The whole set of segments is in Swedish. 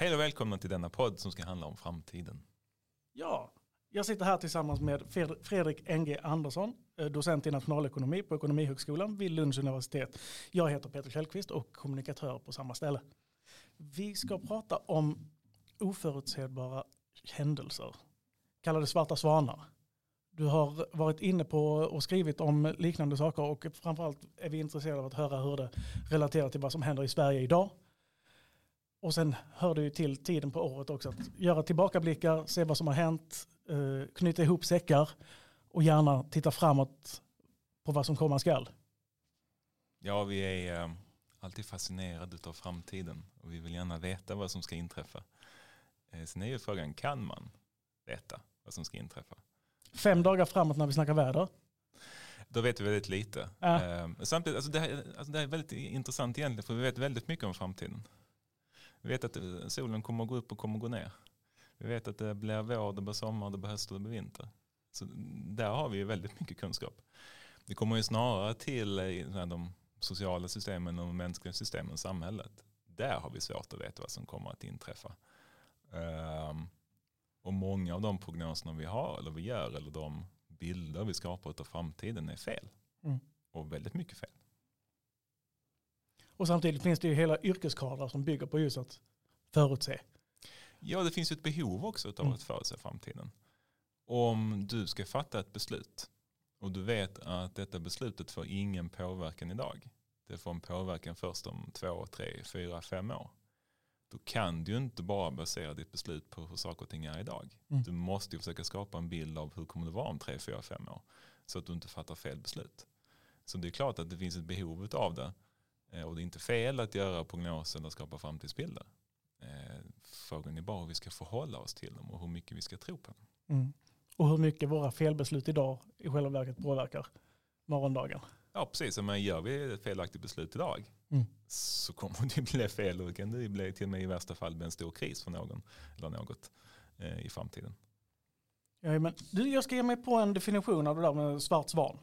Hej och välkomna till denna podd som ska handla om framtiden. Ja, jag sitter här tillsammans med Fredrik NG Andersson, eh, docent i nationalekonomi på Ekonomihögskolan vid Lunds universitet. Jag heter Peter Källqvist och kommunikatör på samma ställe. Vi ska prata om oförutsägbara händelser, kallade svarta svanar. Du har varit inne på och skrivit om liknande saker och framförallt är vi intresserade av att höra hur det relaterar till vad som händer i Sverige idag och sen hör det ju till tiden på året också att göra tillbakablickar, se vad som har hänt, eh, knyta ihop säckar och gärna titta framåt på vad som komma skall. Ja, vi är eh, alltid fascinerade av framtiden och vi vill gärna veta vad som ska inträffa. Eh, sen är ju frågan, kan man veta vad som ska inträffa? Fem dagar framåt när vi snackar väder. Då vet vi väldigt lite. Ja. Samtidigt, alltså det, här, alltså det här är väldigt intressant egentligen för vi vet väldigt mycket om framtiden. Vi vet att solen kommer att gå upp och kommer att gå ner. Vi vet att det blir vår, det blir sommar, det blir höst och det blir vinter. Så där har vi väldigt mycket kunskap. Det kommer ju snarare till de sociala systemen och mänskliga systemen, samhället. Där har vi svårt att veta vad som kommer att inträffa. Um, och många av de prognoserna vi har eller vi gör eller de bilder vi skapar av framtiden är fel. Mm. Och väldigt mycket fel. Och samtidigt finns det ju hela yrkeskadrar som bygger på just att förutse. Ja, det finns ju ett behov också av mm. att förutse framtiden. Om du ska fatta ett beslut och du vet att detta beslutet får ingen påverkan idag. Det får en påverkan först om två, tre, fyra, fem år. Då kan du inte bara basera ditt beslut på hur saker och ting är idag. Mm. Du måste ju försöka skapa en bild av hur kommer det vara om tre, fyra, fem år. Så att du inte fattar fel beslut. Så det är klart att det finns ett behov av det. Eh, och det är inte fel att göra prognoser eller skapa framtidsbilder. Eh, frågan är bara hur vi ska förhålla oss till dem och hur mycket vi ska tro på dem. Mm. Och hur mycket våra felbeslut idag i själva verket påverkar morgondagen. Ja precis, men gör vi ett felaktigt beslut idag mm. så kommer det bli fel och det kan det bli till och med i värsta fall bli en stor kris för någon eller något eh, i framtiden. Ja, men, du, jag ska ge mig på en definition av det där med svart svan.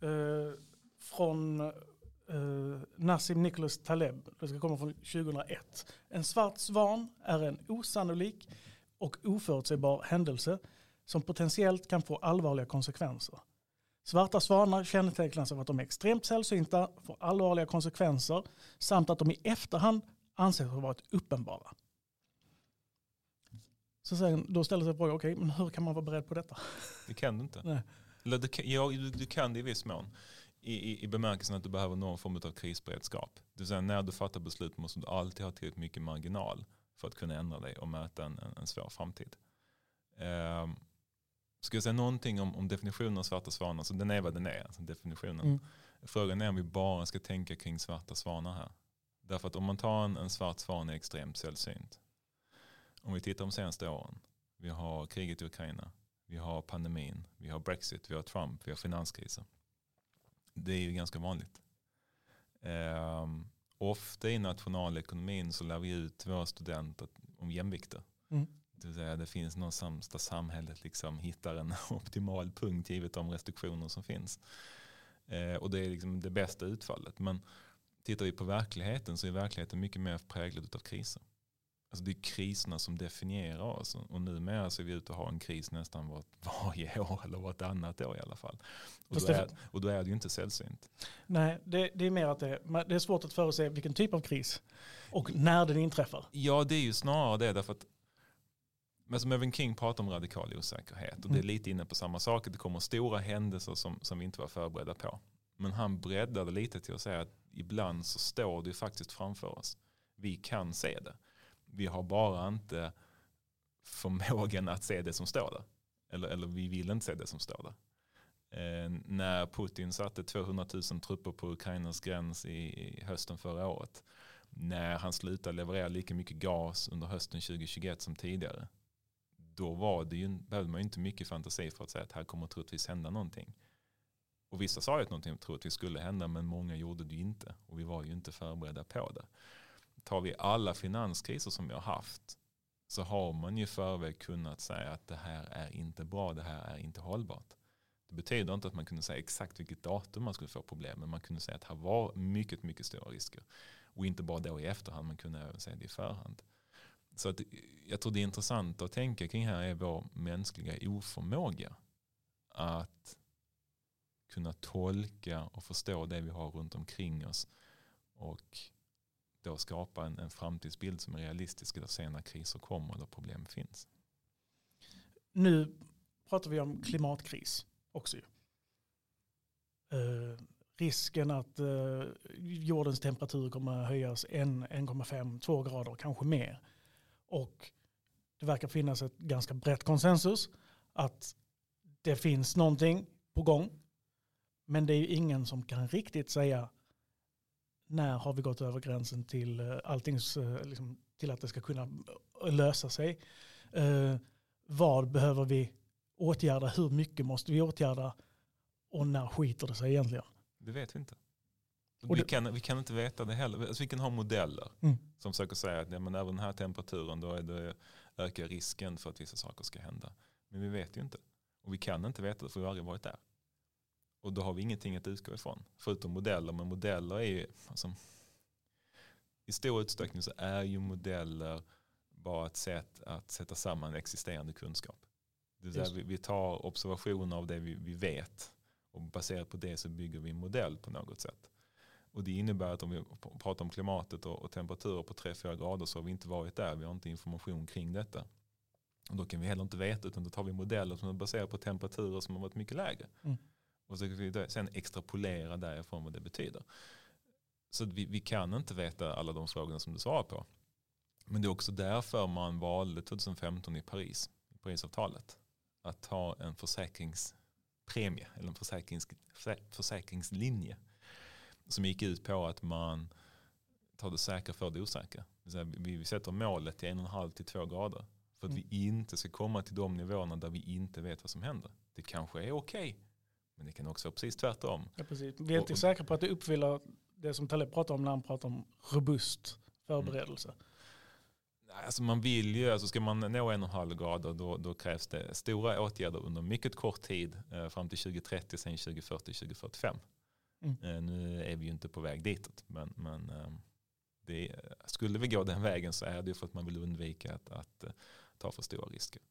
Eh, från uh, Nassim Nicholas Taleb, det ska komma från 2001. En svart svan är en osannolik och oförutsägbar händelse som potentiellt kan få allvarliga konsekvenser. Svarta svanar kännetecknas av att de är extremt sällsynta, får allvarliga konsekvenser samt att de i efterhand anses ha varit uppenbara. Så sen, då ställer sig frågan, okej, okay, men hur kan man vara beredd på detta? Det kan du inte. Nej. Eller du, ja, du kan det i viss mån i, i, i bemärkelsen att du behöver någon form av krisberedskap. Det vill säga när du fattar beslut måste du alltid ha tillräckligt mycket marginal för att kunna ändra dig och möta en, en, en svår framtid. Eh, ska jag säga någonting om, om definitionen av svarta svanar, så den är vad den är, alltså definitionen. Mm. Frågan är om vi bara ska tänka kring svarta svanar här. Därför att om man tar en, en svart svan är extremt sällsynt. Om vi tittar de senaste åren, vi har kriget i Ukraina, vi har pandemin, vi har Brexit, vi har Trump, vi har finanskriser det är ju ganska vanligt. Eh, ofta i nationalekonomin så lär vi ut våra studenter om jämvikter. Mm. Det vill säga det finns någonstans där samhället liksom hittar en optimal punkt givet de restriktioner som finns. Eh, och det är liksom det bästa utfallet. Men tittar vi på verkligheten så är verkligheten mycket mer präglad av kriser. Alltså det är kriserna som definierar oss och numera så är vi ute och har en kris nästan var, varje år eller vartannat år i alla fall. Och då, är, och då är det ju inte sällsynt. Nej, det, det, är mer att det, det är svårt att förutse vilken typ av kris och när den inträffar. Ja, det är ju snarare det därför att men som Evan King pratar om radikal osäkerhet och det är mm. lite inne på samma sak. Det kommer stora händelser som, som vi inte var förberedda på. Men han breddade lite till att säga att ibland så står det faktiskt framför oss. Vi kan se det. Vi har bara inte förmågan att se det som står där. Eller, eller vi vill inte se det som står där. Eh, när Putin satte 200 000 trupper på Ukrainas gräns i, i, hösten förra året. När han slutade leverera lika mycket gas under hösten 2021 som tidigare. Då var det ju, behövde man ju inte mycket fantasi för att säga att här kommer troligtvis hända någonting. Och vissa sa ju att någonting troligtvis skulle hända men många gjorde det ju inte. Och vi var ju inte förberedda på det tar vi alla finanskriser som vi har haft så har man ju förväg kunnat säga att det här är inte bra, det här är inte hållbart. Det betyder inte att man kunde säga exakt vilket datum man skulle få problem, men man kunde säga att det här var mycket, mycket stora risker. Och inte bara då i efterhand, man kunde även säga det i förhand. Så att, jag tror det är intressant att tänka kring här är vår mänskliga oförmåga att kunna tolka och förstå det vi har runt omkring oss och då skapa en, en framtidsbild som är realistisk där sen när kriser kommer och problem finns. Nu pratar vi om klimatkris också. Eh, risken att eh, jordens temperatur kommer att höjas 1,5-2 grader, kanske mer. Och det verkar finnas ett ganska brett konsensus att det finns någonting på gång. Men det är ju ingen som kan riktigt säga när har vi gått över gränsen till uh, alltings, liksom, till att det ska kunna lösa sig. vad behöver vi åtgärda, hur mycket måste vi åtgärda och när skiter det sig egentligen? Det vet vi inte. vi, kan, vi kan inte veta det heller. Alltså vi kan ha modeller mm. som försöker säga att ja, men över den här temperaturen då är det, ökar risken för att vissa saker ska hända. Men vi vet ju inte. Och vi kan inte veta det för vi har aldrig varit där. Och då har vi ingenting att utgå ifrån. Förutom modeller. Men modeller är ju, alltså, i stor utsträckning så är ju modeller bara ett sätt att sätta samman existerande kunskap. Det vill vi, vi tar observationer av det vi, vi vet och baserat på det så bygger vi en modell på något sätt. Och det innebär att om vi pratar om klimatet och, och temperaturer på 3-4 grader så har vi inte varit där. Vi har inte information kring detta. Och då kan vi heller inte veta utan då tar vi modeller som är baserade på temperaturer som har varit mycket lägre. Mm. Och så kan vi sen extrapolera därifrån vad det betyder. Så vi, vi kan inte veta alla de frågorna som du svarar på. Men det är också därför man valde 2015 i Paris, i Parisavtalet att ha en försäkringspremie eller en försäkrings, försäkringslinje som gick ut på att man tar det säkra för det osäkra. Vi sätter målet till en och en halv till två grader för att mm. vi inte ska komma till de nivåerna där vi inte vet vad som händer. Det kanske är okej, okay, men det kan också vara precis tvärtom. Ja, precis. Vi är inte säkra på att det uppfyller det som Taleb pratar om när han pratar om robust förberedelse. Mm. Alltså man vill ju, alltså ska man nå en och en halv grader då, då krävs det stora åtgärder under mycket kort tid eh, fram till 2030, sen 2040, 2045. Mm. Eh, nu är vi ju inte på väg ditåt, men, men eh, det, skulle vi gå den vägen så är det för att man vill undvika att, att ta för stora risker.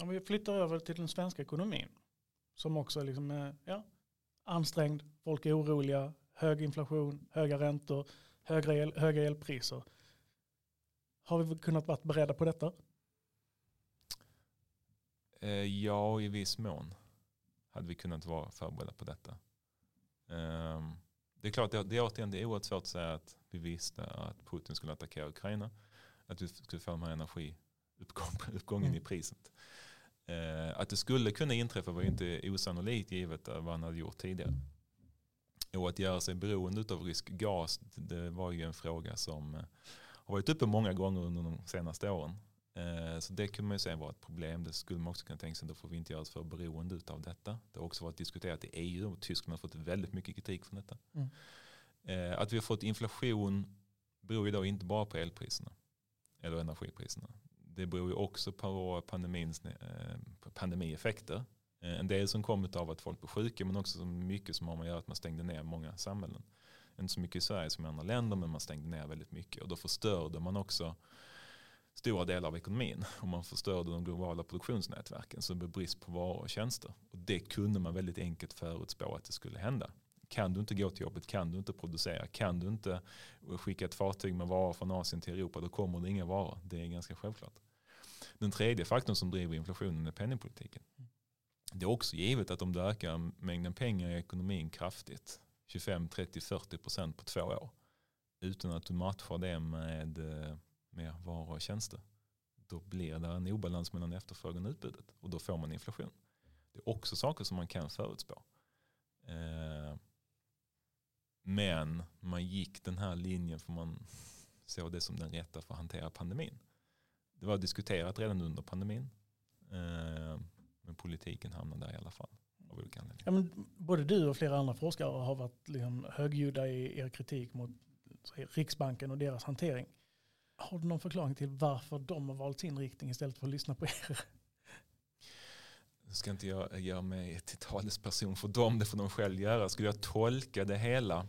Om vi flyttar över till den svenska ekonomin som också liksom är ja, ansträngd, folk är oroliga, hög inflation, höga räntor, höga, el, höga elpriser. Har vi kunnat vara beredda på detta? Eh, ja, i viss mån hade vi kunnat vara förberedda på detta. Eh, det är klart, det, det, är återigen, det är oerhört svårt att säga att vi visste att Putin skulle attackera Ukraina. Att vi skulle få den här energiuppgången mm. i priset. Eh, att det skulle kunna inträffa var inte osannolikt givet vad han hade gjort tidigare. Och att göra sig beroende av rysk gas, det var ju en fråga som eh, har varit uppe många gånger under de senaste åren. Eh, så det kunde man ju säga var ett problem. Det skulle man också kunna tänka sig, då får vi inte göra oss för beroende av detta. Det har också varit diskuterat i EU och Tyskland har fått väldigt mycket kritik från detta. Mm. Eh, att vi har fått inflation beror ju då inte bara på elpriserna eller energipriserna. Det beror ju också på pandemins, eh, pandemieffekter. Eh, en del som kommit av att folk blir sjuka men också mycket som har med att göra att man stängde ner många samhällen inte så mycket i Sverige som i andra länder men man stängde ner väldigt mycket och då förstörde man också stora delar av ekonomin och man förstörde de globala produktionsnätverken så det blev brist på varor och tjänster. Och det kunde man väldigt enkelt förutspå att det skulle hända. Kan du inte gå till jobbet, kan du inte producera, kan du inte skicka ett fartyg med varor från Asien till Europa, då kommer det inga varor. Det är ganska självklart. Den tredje faktorn som driver inflationen är penningpolitiken. Det är också givet att om du ökar mängden pengar i ekonomin kraftigt 25, 30, 40 procent på två år. Utan att du matchar det med eh, med mer varor och tjänster. Då blir det en obalans mellan efterfrågan och utbudet. Och då får man inflation. Det är också saker som man kan förutspå. Eh, men man gick den här linjen för man såg det som den rätta för att hantera pandemin. Det var diskuterat redan under pandemin. Eh, men politiken hamnade där i alla fall av olika. Ja, men både du och flera andra forskare har varit liksom högljudda i er kritik mot Riksbanken och deras hantering. Har du någon förklaring till varför de har valt sin riktning istället för att lyssna på er? Nu ska inte jag göra mig till talesperson för dem, det får de själv göra. Skulle jag tolka det hela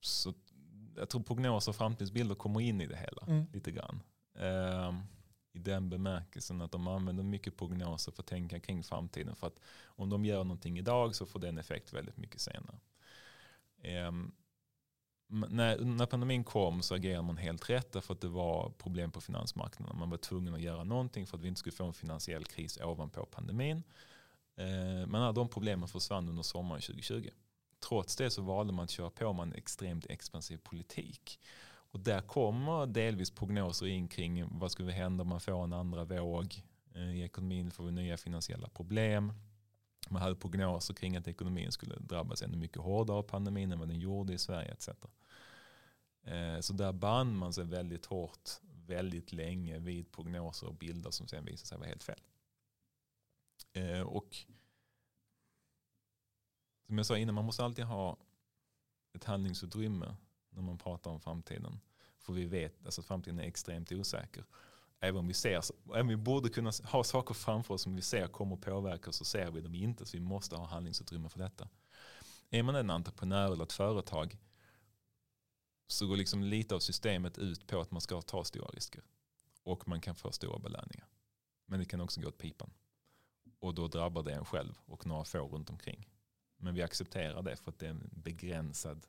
så jag tror prognoser och framtidsbilder kommer in i det hela Mm. lite grann. Ehm, I den bemärkelsen att de använder mycket prognoser för att tänka kring framtiden. För att om de gör någonting idag så får det en effekt väldigt mycket senare. Ehm, m- när, när pandemin kom så agerade man helt rätt därför att det var problem på finansmarknaden. Man var tvungen att göra någonting för att vi inte skulle få en finansiell kris ovanpå pandemin. Eh, Men alla de problemen försvann under sommaren 2020. Trots det så valde man att köra på med en extremt expansiv politik. Och där kommer delvis prognoser in kring vad skulle hända om man får en andra våg eh, i ekonomin, får vi nya finansiella problem. Man hade prognoser kring att ekonomin skulle drabbas ännu mycket hårdare av pandemin än vad den gjorde i Sverige etc. Eh, så där band man sig väldigt hårt väldigt länge vid prognoser och bilder som sen visade sig vara helt fel. Eh, och som jag sa innan, man måste alltid ha ett handlingsutrymme när man pratar om framtiden. För vi vet alltså, att framtiden är extremt osäker. Även om vi, ser, även om vi borde kunna ha saker framför oss som vi ser kommer att påverka oss så ser vi dem inte. Så vi måste ha handlingsutrymme för detta. Är man en entreprenör eller ett företag så går liksom lite av systemet ut på att man ska ta stora risker. Och man kan få stora belöningar. Men det kan också gå åt pipan. Och då drabbar det en själv och några få runt omkring. Men vi accepterar det för att det är en begränsad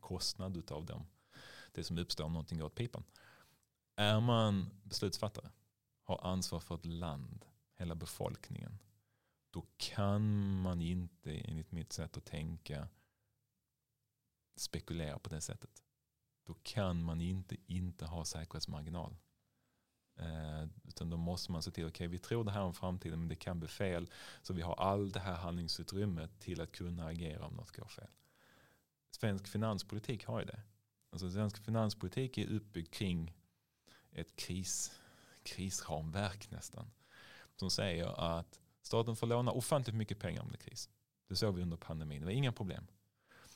kostnad utav dem. Det som uppstår om någonting går åt pipan. Är man beslutsfattare, har ansvar för ett land, hela befolkningen, då kan man inte enligt mitt sätt att tänka spekulera på det sättet. Då kan man inte inte ha säkerhetsmarginal. Eh, utan då måste man se till, okej okay, vi tror det här om framtiden men det kan bli fel. Så vi har all det här handlingsutrymmet till att kunna agera om något går fel. Svensk finanspolitik har ju det. Alltså svensk finanspolitik är uppbyggd kring ett kris, krisramverk nästan. Som säger att staten får låna ofantligt mycket pengar om det är kris. Det såg vi under pandemin, det var inga problem.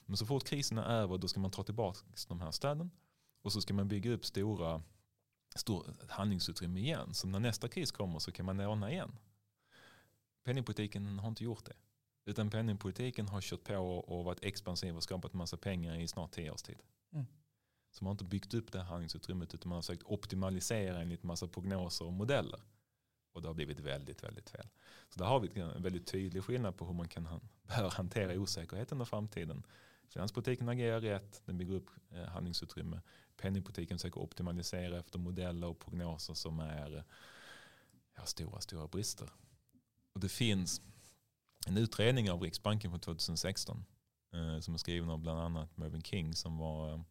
Men så fort krisen är över då ska man ta tillbaka de här stöden och så ska man bygga upp stora stor handlingsutrymme igen. Så när nästa kris kommer så kan man låna igen. Penningpolitiken har inte gjort det. Utan penningpolitiken har kört på och varit expansiv och skapat massa pengar i snart tio års tid. Mm. Så man har inte byggt upp det här handlingsutrymmet utan man har försökt optimalisera enligt massa prognoser och modeller. Och det har blivit väldigt, väldigt fel. Så där har vi en väldigt tydlig skillnad på hur man kan, bör hantera osäkerheten i framtiden. Finanspolitiken agerar rätt, den bygger upp eh, handlingsutrymme. Penningpolitiken försöker optimalisera efter modeller och prognoser som är ja, stora, stora brister. Och det finns en utredning av Riksbanken från 2016 eh, som är skriven av bland annat Mervyn King som var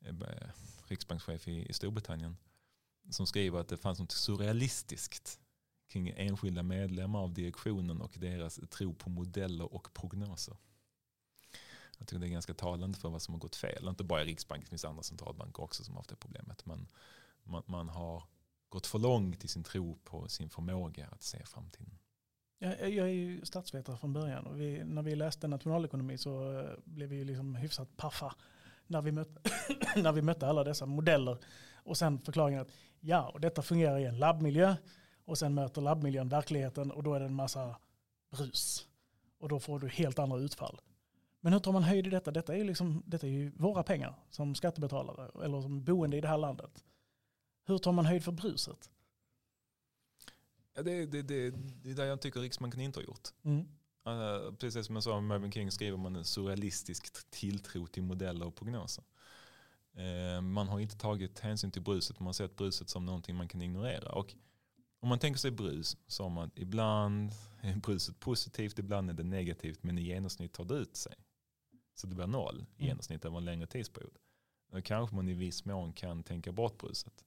eh, eh, riksbankschef i, i Storbritannien. Som skriver att det fanns något surrealistiskt kring enskilda medlemmar av direktionen och deras tro på modeller och prognoser. Jag tycker det är ganska talande för vad som har gått fel. Inte bara i Riksbanken, det finns andra centralbanker också som har haft det problemet. Men man, man har gått för långt i sin tro på sin förmåga att se framtiden. Jag, jag är ju statsvetare från början och vi, när vi läste nationalekonomi så eh, blev vi ju liksom hyfsat paffa när vi, mötte, när vi mötte alla dessa modeller och sen förklaringen att ja, och detta fungerar i en labbmiljö och sen möter labbmiljön verkligheten och då är det en massa brus och då får du helt andra utfall. Men hur tar man höjd i detta? Detta är liksom, detta är ju våra pengar som skattebetalare eller som boende i det här landet. Hur tar man höjd för bruset? Ja, det, det, det, det är det jag tycker Riksbanken inte har gjort. Mm. Uh, precis som jag sa, Mervyn King skriver man en surrealistisk tilltro till modeller och prognoser. Uh, man har inte tagit hänsyn till bruset, man har sett bruset som någonting man kan ignorera. Och om man tänker sig brus som att ibland är bruset positivt, ibland är det negativt, men i genomsnitt tar det ut sig. Så det blir noll i genomsnitt över en längre tidsperiod. Då kanske man i viss mån kan tänka bort bruset.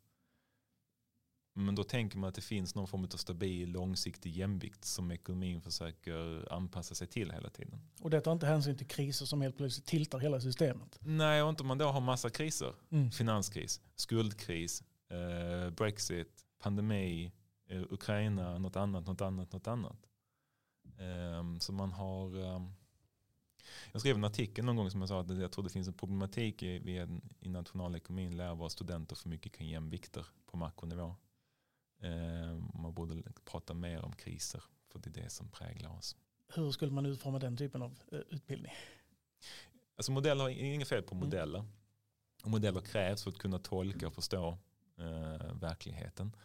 Men då tänker man att det finns någon form av stabil långsiktig jämvikt som ekonomin försöker anpassa sig till hela tiden. Och det tar inte hänsyn till kriser som helt plötsligt tiltar hela systemet. Nej, och inte om man då har massa kriser. Mm. Finanskris, skuldkris, eh, Brexit, pandemi, eh, Ukraina, något annat, något annat, något annat. Eh, så man har... Jag skrev en artikel någon gång som jag sa att jag tror det finns en problematik i, i, i nationalekonomin lär våra studenter för mycket kring jämvikter på makronivå. Eh, man borde prata mer om kriser för det är det som präglar oss. Hur skulle man utforma den typen av eh, utbildning? Alltså modeller har inget fel på modeller. Och modeller krävs för att kunna tolka och förstå eh, verkligheten.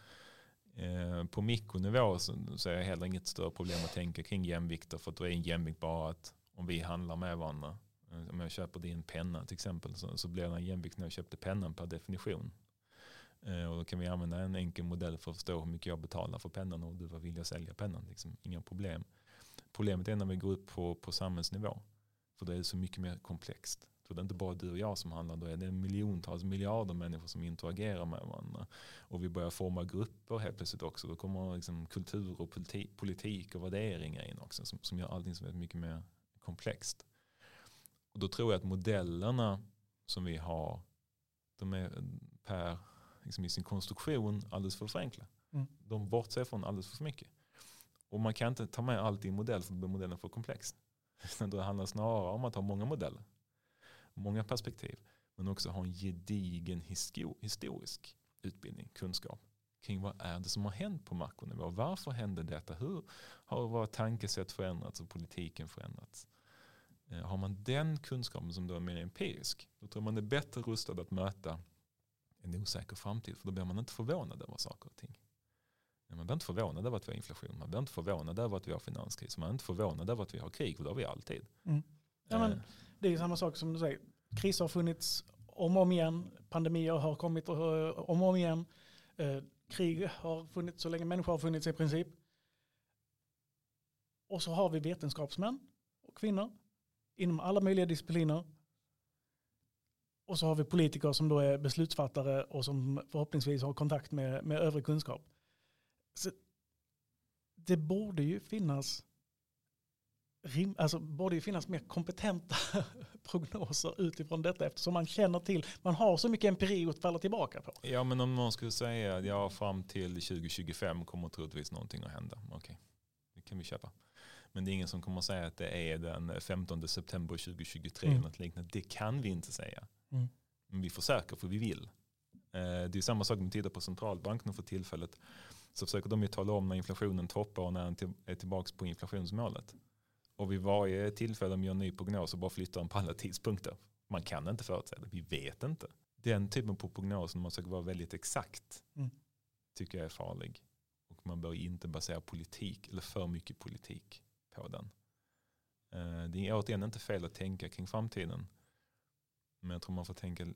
Eh, på mikronivå så, så är det heller inget större problem att tänka kring jämvikter för att då är en jämvikt bara att om vi handlar med varandra. Eh, om jag köper din penna till exempel så, så blir den jämvikt när jag köpte pennan per definition. Eh, och då kan vi använda en enkel modell för att förstå hur mycket jag betalar för pennan och du var villig att sälja pennan. Liksom, inga problem. Problemet är när vi går upp på, på samhällsnivå. För då är det så mycket mer komplext. För det är inte bara du och jag som handlar, då är det miljontals miljarder människor som interagerar med varandra. Och vi börjar forma grupper helt plötsligt också. Då kommer liksom kultur och politi- politik och värderingar in också som, som gör allting så mycket mer komplext. Och då tror jag att modellerna som vi har, de är per, liksom i sin konstruktion alldeles för förenkla. Mm. De bortser från alldeles för mycket. Och man kan inte ta med allt i en modell för då blir modellen för komplex. Utan det handlar snarare om att ha många modeller. Många perspektiv. Men också ha en gedigen histo- historisk utbildning, kunskap kring vad är det som har hänt på makronivå. Varför hände detta? Hur har våra tankesätt förändrats och politiken förändrats? Eh, Har man den kunskapen som då är mer empirisk, då tror man är bättre rustad att möta en osäker framtid. För då blir man inte förvånad över saker och ting. Man blir inte förvånad över att vi har inflation. Man blir inte förvånad över att vi har finanskris. Man är inte förvånad över att vi har krig. För det har vi alltid. Mm. Ja, men, Eh, det är samma sak som du säger. Kriser har funnits om och om igen. Pandemier har kommit och, om och om igen. Eh, krig har funnits så länge människor har funnits i princip. Och så har vi vetenskapsmän och kvinnor inom alla möjliga discipliner. Och så har vi politiker som då är beslutsfattare och som förhoppningsvis har kontakt med, med övrig kunskap. Så det borde ju finnas rim, alltså borde ju finnas mer kompetenta prognoser utifrån detta eftersom man känner till, man har så mycket empiri att falla tillbaka på. Ja men om någon skulle säga att ja, fram till 2025 kommer troligtvis någonting att hända. Okej, det kan vi köpa. Men det är ingen som kommer att säga att det är den 15 september 2023 Mm. eller något liknande. Det kan vi inte säga. Mm. Men vi försöker för vi vill. Eh, Det är samma sak om vi tittar på centralbanken för tillfället. Så försöker de ju tala om när inflationen toppar och när den är tillbaka på inflationsmålet. Och vid varje tillfälle de gör en ny prognos och bara flyttar den på alla tidpunkter. Man kan inte förutsäga det, vi vet inte. Den typen på prognos när man försöker vara väldigt exakt Mm. tycker jag är farlig. Och man bör inte basera politik eller för mycket politik på den. Eh, Det är återigen inte fel att tänka kring framtiden. Men jag tror man får tänka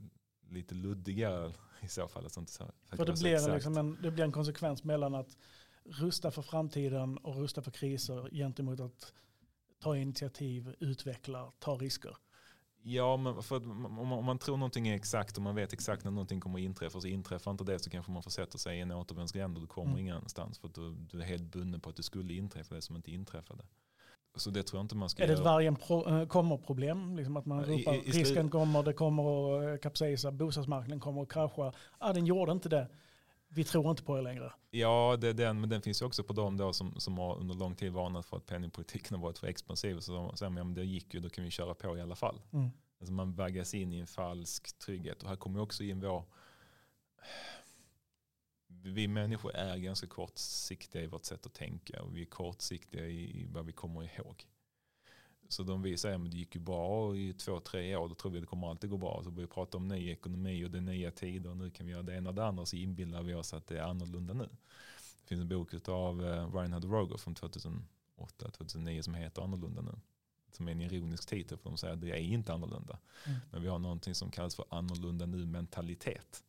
lite luddigare i så fall. Alltså inte så, För det blir, liksom en, det blir en konsekvens mellan att rusta för framtiden och rusta för kriser gentemot att ta initiativ, utveckla, ta risker. Ja, men för om man, om man tror någonting är exakt och man vet exakt när någonting kommer att inträffa så inträffar inte det så kanske man försätter sig i en återvändsgränd och du kommer Mm. ingenstans för att du, du är helt bunden på att det skulle inträffa det som inte inträffade. Så det tror jag inte man ska Är det ett vargen pro, äh, kommer problem? Liksom att man ropar i- i risken kommer, det kommer att kapsejsa, bostadsmarknaden kommer att krascha. Ah, den gjorde inte det. Vi tror inte på er längre. Ja, det är den, men den finns ju också på de då som, som har under lång tid varnat för att penningpolitiken har varit för expansiv. Så säger man, ja, men det gick ju, då kan vi köra på i alla fall. Mm. Alltså man vaggas in i en falsk trygghet. Och här kommer också in vår... Vi människor är ganska kortsiktiga i vårt sätt att tänka. Och vi är kortsiktiga i vad vi kommer ihåg. Så de vi säger att det gick ju bra i två, tre år. Då tror vi att det kommer alltid gå bra. Så börjar vi prata om ny ekonomi och det är nya tider. Och nu kan vi göra det ena och det andra. Så inbillar vi oss att det är annorlunda nu. Det finns en bok av Reinhard Roger från 2008-2009 som heter Annorlunda nu som är en ironisk titel för de säger att det är inte annorlunda. Mm. Men vi har någonting som kallas för annorlunda nu mentalitet.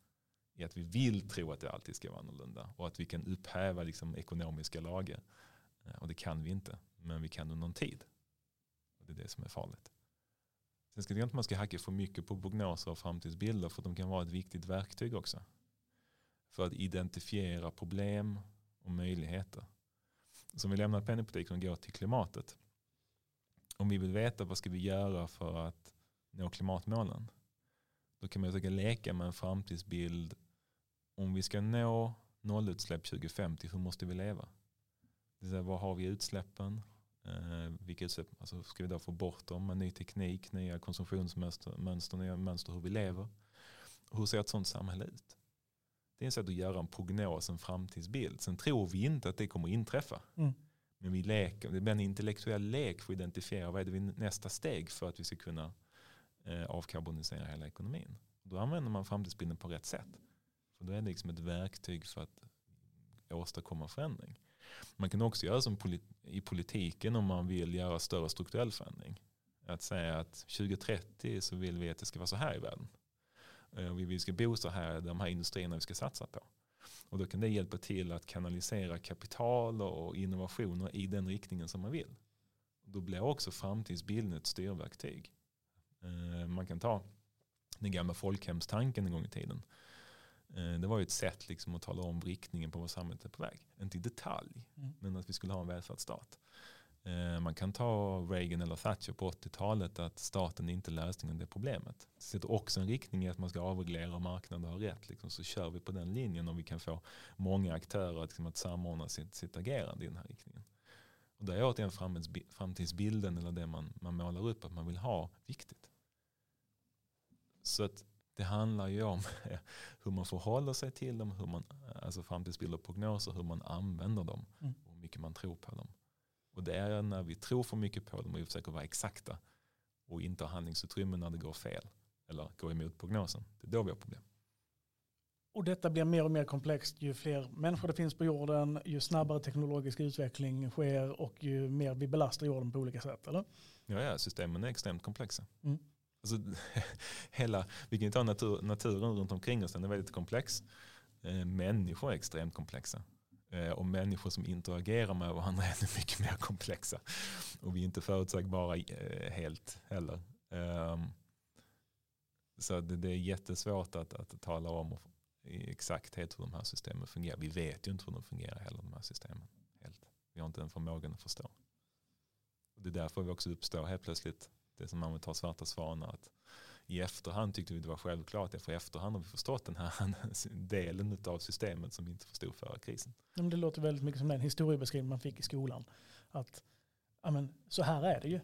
I att vi vill tro att det alltid ska vara annorlunda och att vi kan upphäva liksom ekonomiska lagar. Eh, och det kan vi inte, men vi kan under någon tid. Och det är det som är farligt. Sen ska jag inte man ska hacka för mycket på prognoser och framtidsbilder för de kan vara ett viktigt verktyg också. För att identifiera problem och möjligheter. Så om vi lämnar penningpolitiken och går till klimatet om vi vill veta vad ska vi göra för att nå klimatmålen. Då kan man försöka leka med en framtidsbild. Om vi ska nå nollutsläpp 2050, hur måste vi leva? Det vill säga, var har vi utsläppen? Eh, vilka utsläpp alltså, ska vi då få bort dem med ny teknik, nya konsumtionsmönster, mönster, nya mönster hur vi lever? Hur ser ett sådant samhälle ut? Det är ett sätt att göra en prognos, en framtidsbild. Sen tror vi inte att det kommer inträffa. Mm. Men vi leker, det blir en intellektuell lek för att identifiera vad är det vi nästa steg för att vi ska kunna eh, avkarbonisera hela ekonomin. Då använder man framtidsbilden på rätt sätt. För då är det liksom ett verktyg för att åstadkomma förändring. Man kan också göra som i politiken om man vill göra större strukturell förändring. Att säga att 2030 så vill vi att det ska vara så här i världen. Eh, vi ska bo så här, de här industrierna vi ska satsa på. Och då kan det hjälpa till att kanalisera kapital och innovationer i den riktningen som man vill. Då blir också framtidsbilden ett styrverktyg. Eh, man kan ta den gamla folkhemstanken en gång i tiden. Eh, det var ju ett sätt liksom att tala om riktningen på vad samhället är på väg. Inte i detalj, mm. men att vi skulle ha en välfärdsstat. Eh, man kan ta Reagan eller Thatcher på 80-talet att staten är inte lösningen på det problemet. Det sätter också en riktning i att man ska avreglera marknaden och ha rätt. Liksom, så kör vi på den linjen och vi kan få många aktörer liksom, att samordna sitt, sitt agerande i den här riktningen. Och där är återigen framtidsbilden eller det man, man målar upp att man vill ha viktigt. Så att det handlar ju om hur man förhåller sig till dem, hur man, alltså framtidsbilder och prognoser, hur man använder dem mm. och hur mycket man tror på dem. Och det är när vi tror för mycket på dem och vi försöker vara exakta och inte har handlingsutrymme när det går fel eller går emot prognosen. Det är då vi har problem. Och detta blir mer och mer komplext ju fler människor det finns på jorden, ju snabbare teknologisk utveckling sker och ju mer vi belastar jorden på olika sätt, eller? Ja, ja systemen är extremt komplexa. Mm. Alltså, hela, vi kan ju ta natur, naturen runt omkring oss, den är väldigt komplex. Eh, människor är extremt komplexa. Eh, och människor som interagerar med varandra är ännu mycket mer komplexa. Och vi är inte förutsägbara eh, helt heller. Ehm, så det är jättesvårt att, att tala om i exakthet hur de här systemen fungerar. Vi vet ju inte hur de fungerar heller, de här systemen. Helt. Vi har inte den förmågan att förstå. Och det är därför vi också uppstår helt plötsligt det som man tar svarta svanar. Att I efterhand tyckte vi det var självklart, för i efterhand har vi förstått den här delen av systemet som vi inte förstod före krisen. det låter väldigt mycket som den historiebeskrivning man fick i skolan. Att amen, så här är det ju.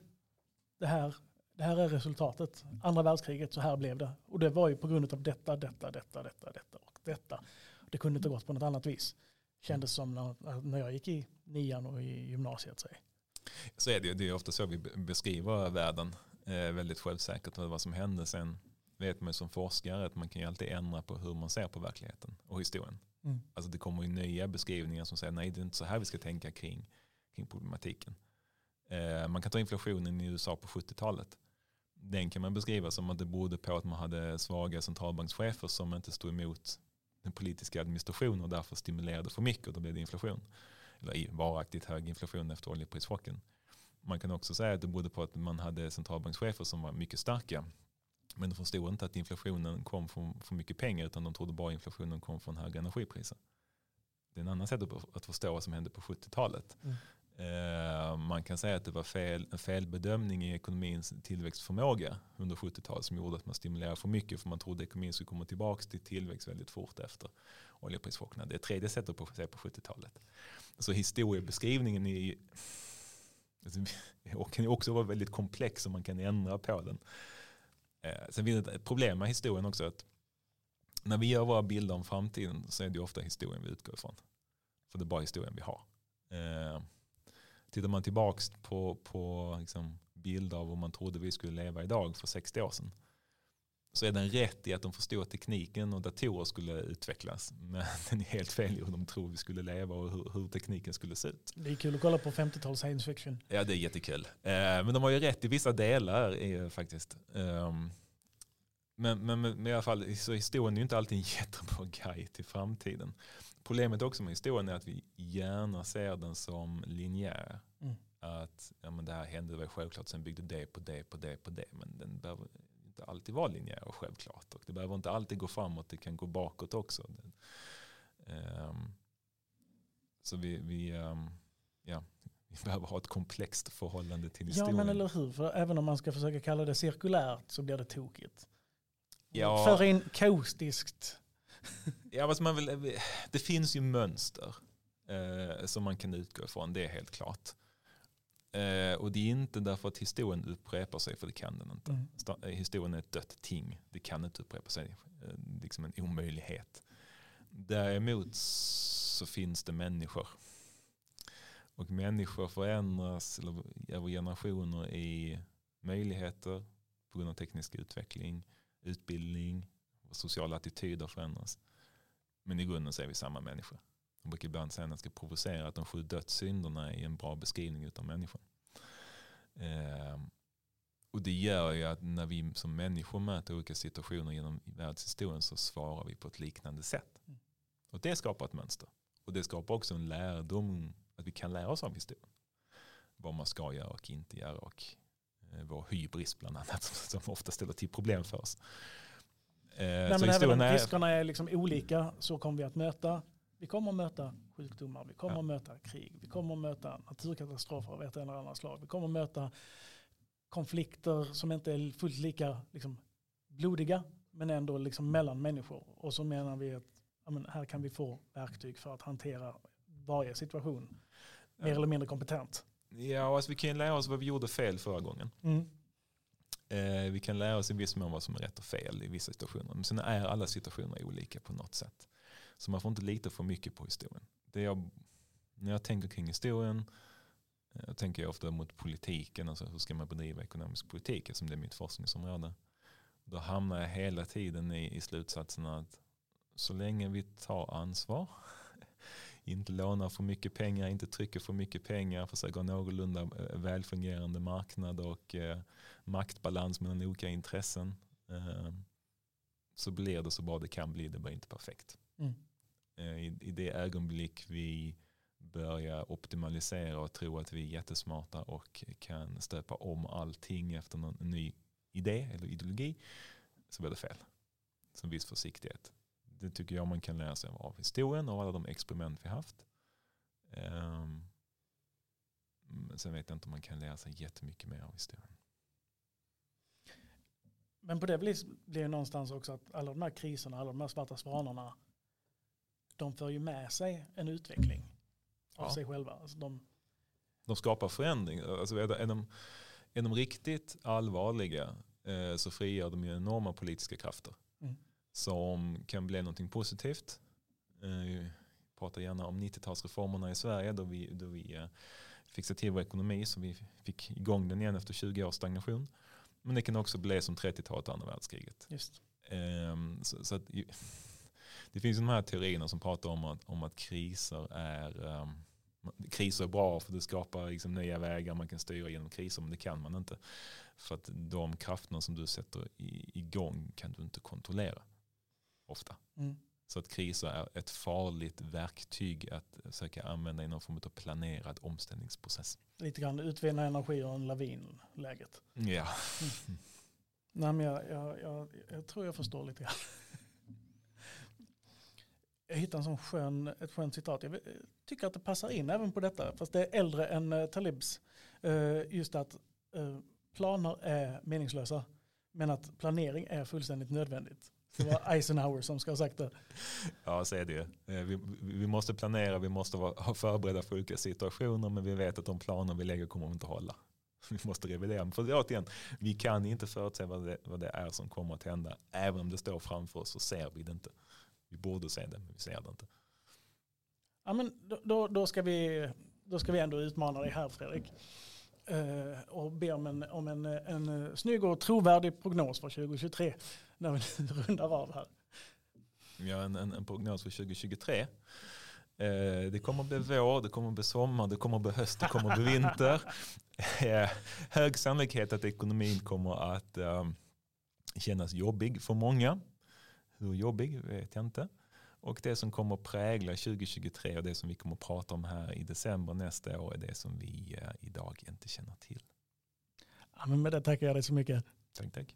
Det här, det här är resultatet. Andra världskriget, så här blev det. Och det var ju på grund av detta, detta, detta, detta, detta och detta. Det kunde inte gått på något annat vis. Kändes som när, när jag gick i nian och i gymnasiet. Så. Så är det ju. Det är ofta så vi beskriver världen eh, väldigt självsäkert vad som hände. Sen vet man som forskare att man kan ju alltid ändra på hur man ser på verkligheten och historien. Mm. Alltså det kommer ju nya beskrivningar som säger nej det är inte så här vi ska tänka kring, kring problematiken. Eh, man kan ta inflationen i USA på 70-talet. Den kan man beskriva som att det berodde på att man hade svaga centralbankschefer som inte stod emot den politiska administrationen och därför stimulerade för mycket och då blev det inflation eller varaktigt hög inflation efter oljeprischocken. Man kan också säga att det berodde på att man hade centralbankschefer som var mycket starka. Men de förstod inte att inflationen kom från för mycket pengar utan de trodde bara inflationen kom från höga energipriser. Det är en annan sätt att förstå vad som hände på 70-talet. Mm. Eh, man kan säga att det var fel, en felbedömning i ekonomins tillväxtförmåga under 70-talet som gjorde att man stimulerade för mycket för man trodde att ekonomin skulle komma tillbaka till tillväxt väldigt fort efter oljeprischockerna. Det är tredje sättet att se på 70-talet. Så historiebeskrivningen är, alltså, kan också vara väldigt komplex och man kan ändra på den. Eh, sen finns det ett problem med historien också. att När vi gör våra bilder om framtiden så är det ofta historien vi utgår ifrån. För det är bara historien vi har. Eh, Tittar man tillbaka på, på liksom bilder av hur man trodde vi skulle leva idag för 60 år sedan så är den rätt i att de förstod att tekniken och datorer skulle utvecklas. Men den är helt fel i hur de tror vi skulle leva och hur, hur tekniken skulle se ut. Det är kul att kolla på 50-tals science fiction. Ja, det är jättekul. Eh, men de har ju rätt i vissa delar eh, faktiskt. Um, men, men, men, i alla fall, så historien är ju inte alltid en jättebra guide till framtiden. Problemet också med historien är att vi gärna ser den som linjär. Mm. Att ja, men det här hände väl självklart, sen byggde det på det på det på det. Men den behöver inte alltid vara linjär och självklart. Och det behöver inte alltid gå framåt, det kan gå bakåt också. Um, så vi, vi, um, ja, vi behöver ha ett komplext förhållande till historien. Ja men eller hur, för även om man ska försöka kalla det cirkulärt så blir det tokigt. Ja. För in kaustiskt. Ja, alltså man vill, det finns ju mönster eh, som man kan utgå ifrån, det är helt klart. Eh, och det är inte därför att historien upprepar sig, för det kan den inte. Mm. Eh, historien är ett dött ting, det kan inte upprepa sig. Eh, liksom en omöjlighet. Däremot så finns det människor. Och människor förändras över generationer i möjligheter, på grund av teknisk utveckling, utbildning, sociala attityder förändras. Men i grunden så är vi samma människor. Jag brukar ibland säga att jag ska provocera att de sju dödssynderna är en bra beskrivning av människan. Eh, och det gör ju att när vi som människor möter olika situationer genom världshistorien så svarar vi på ett liknande sätt. Mm. Och det skapar ett mönster. Och det skapar också en lärdom att vi kan lära oss av historien. Vad man ska göra och inte göra och eh, vår hybris bland annat som ofta ställer till problem för oss. Eh, Nej, så men även om riskerna är liksom olika så kommer vi att möta vi kommer att möta sjukdomar, vi kommer ja. att möta krig, vi kommer att möta naturkatastrofer av ett eller annat slag. Vi kommer att möta konflikter som inte är fullt lika liksom, blodiga men ändå liksom mellan människor. Och så menar vi att ja, men här kan vi få verktyg för att hantera varje situation mer eller mindre kompetent. Ja, alltså vi kan lära oss vad vi gjorde fel förra gången. Mm. Eh, vi kan lära oss i viss mån vad som är rätt och fel i vissa situationer. Men sen är alla situationer olika på något sätt. Så man får inte lita för mycket på historien. Det jag, när jag tänker kring historien eh, jag tänker ofta mot politiken, alltså hur ska man bedriva ekonomisk politik eftersom det är mitt forskningsområde. Då hamnar jag hela tiden i, i slutsatsen att så länge vi tar ansvar, inte lånar för mycket pengar, inte trycker för mycket pengar, försöker ha någorlunda eh, välfungerande marknad och eh, maktbalans mellan olika intressen eh, så blir det så bra det kan bli, det blir inte perfekt. Mm. Eh, I, I det ögonblick vi börjar optimalisera och tro att vi är jättesmarta och kan stöpa om allting efter någon ny idé eller ideologi så blir det fel. Så viss försiktighet. Det tycker jag man kan lära sig av historien och alla de experiment vi haft. Um, men sen vet jag inte om man kan lära sig jättemycket mer av historien. Men på det vis blir det någonstans också att alla de här kriserna, alla de här svarta svanarna, de för ju med sig en utveckling av ja. sig själva. Alltså de... de skapar förändring. Alltså är, de, är, de, är de riktigt allvarliga eh, så frigör de ju enorma politiska krafter. Mm. Som kan bli någonting positivt. Eh, pratar gärna om 90-talsreformerna i Sverige då vi, då vi eh, fixade till vår ekonomi så vi fick igång den igen efter 20 års stagnation. Men det kan också bli som 30-talet och andra världskriget. Just. Um, så, så att, det finns de här teorierna som pratar om att, om att kriser är um, kriser är bra för det skapar liksom nya vägar man kan styra genom kriser men det kan man inte. För att de krafterna som du sätter igång kan du inte kontrollera ofta. Mm. Så att kriser är ett farligt verktyg att försöka använda i någon form av planerad omställningsprocess. Lite grann utvinna energi ur en lavinläget. Ja. Mm. Nej, men jag, jag, jag, jag, tror jag förstår lite grann. Jag hittade en sån skön, ett skönt citat. Jag tycker att det passar in även på detta. Fast det är äldre än uh, Talibs. Uh, just att uh, planer är meningslösa. Men att planering är fullständigt nödvändigt. Det var Eisenhower som ska ha sagt det. Ja, så är det vi, vi måste planera, vi måste vara förberedda för olika situationer, men vi vet att de planer vi lägger kommer inte hålla. Vi måste revidera. För återigen, vi kan inte förutse vad det, vad det är som kommer att hända. Även om det står framför oss så ser vi det inte. Vi borde se det, men vi ser det inte. Ja, men då, då, ska, vi, då ska vi ändå utmana dig här Fredrik. Uh, och be om en, om en, en snygg och trovärdig prognos för 2023 när vi rundar av här. Ja, en, en, en prognos för 2023. Eh, det kommer att bli vår, det kommer att bli sommar, det kommer att bli höst, det kommer att bli vinter. Eh, hög sannolikhet att ekonomin kommer att eh, kännas jobbig för många. Hur jobbig vet jag inte. Och det som kommer att prägla 2023 och det som vi kommer att prata om här i december nästa år är det som vi eh, idag inte känner till. Ja, men med det tackar jag dig så mycket. Tack, tack.